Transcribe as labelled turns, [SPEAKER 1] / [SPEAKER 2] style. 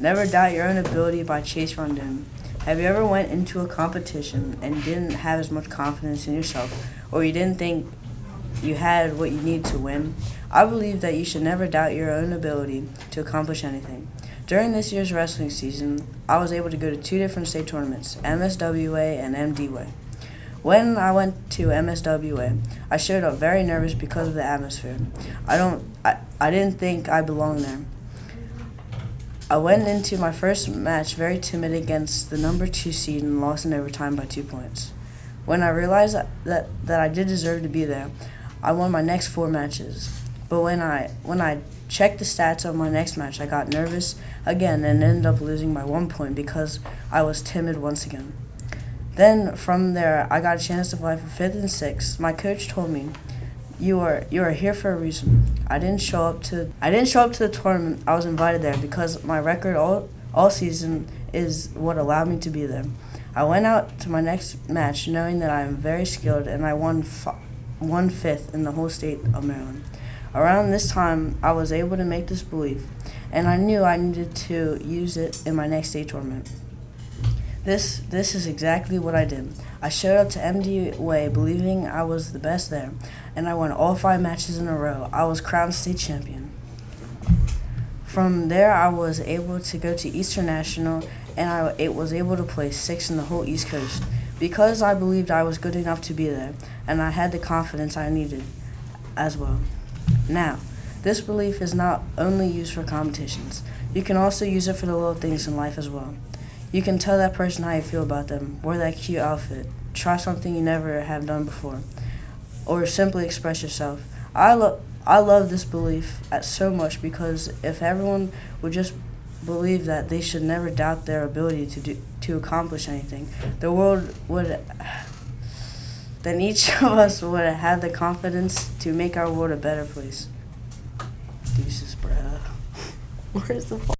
[SPEAKER 1] Never Doubt Your Own Ability by Chase Rondon. Have you ever went into a competition and didn't have as much confidence in yourself or you didn't think you had what you need to win? I believe that you should never doubt your own ability to accomplish anything. During this year's wrestling season, I was able to go to two different state tournaments, MSWA and MDWA. When I went to MSWA, I showed up very nervous because of the atmosphere. I don't I, I didn't think I belonged there. I went into my first match very timid against the number two seed and lost in overtime by two points. When I realized that, that, that I did deserve to be there, I won my next four matches. But when I when I checked the stats of my next match, I got nervous again and ended up losing by one point because I was timid once again. Then from there, I got a chance to play for fifth and sixth. My coach told me you are you are here for a reason. I didn't show up to I didn't show up to the tournament. I was invited there because my record all all season is what allowed me to be there. I went out to my next match knowing that I am very skilled and I won f- one fifth in the whole state of Maryland. Around this time, I was able to make this belief, and I knew I needed to use it in my next state tournament. This this is exactly what I did. I showed up to MDWA believing I was the best there, and I won all five matches in a row. I was crowned state champion. From there, I was able to go to Eastern National, and I it was able to play sixth in the whole East Coast because I believed I was good enough to be there, and I had the confidence I needed as well. Now, this belief is not only used for competitions. You can also use it for the little things in life as well. You can tell that person how you feel about them, wear that cute outfit, try something you never have done before, or simply express yourself. I love I love this belief at so much because if everyone would just believe that they should never doubt their ability to do to accomplish anything, the world would then each of us would have the confidence to make our world a better place. Deuces, bruh. Where's the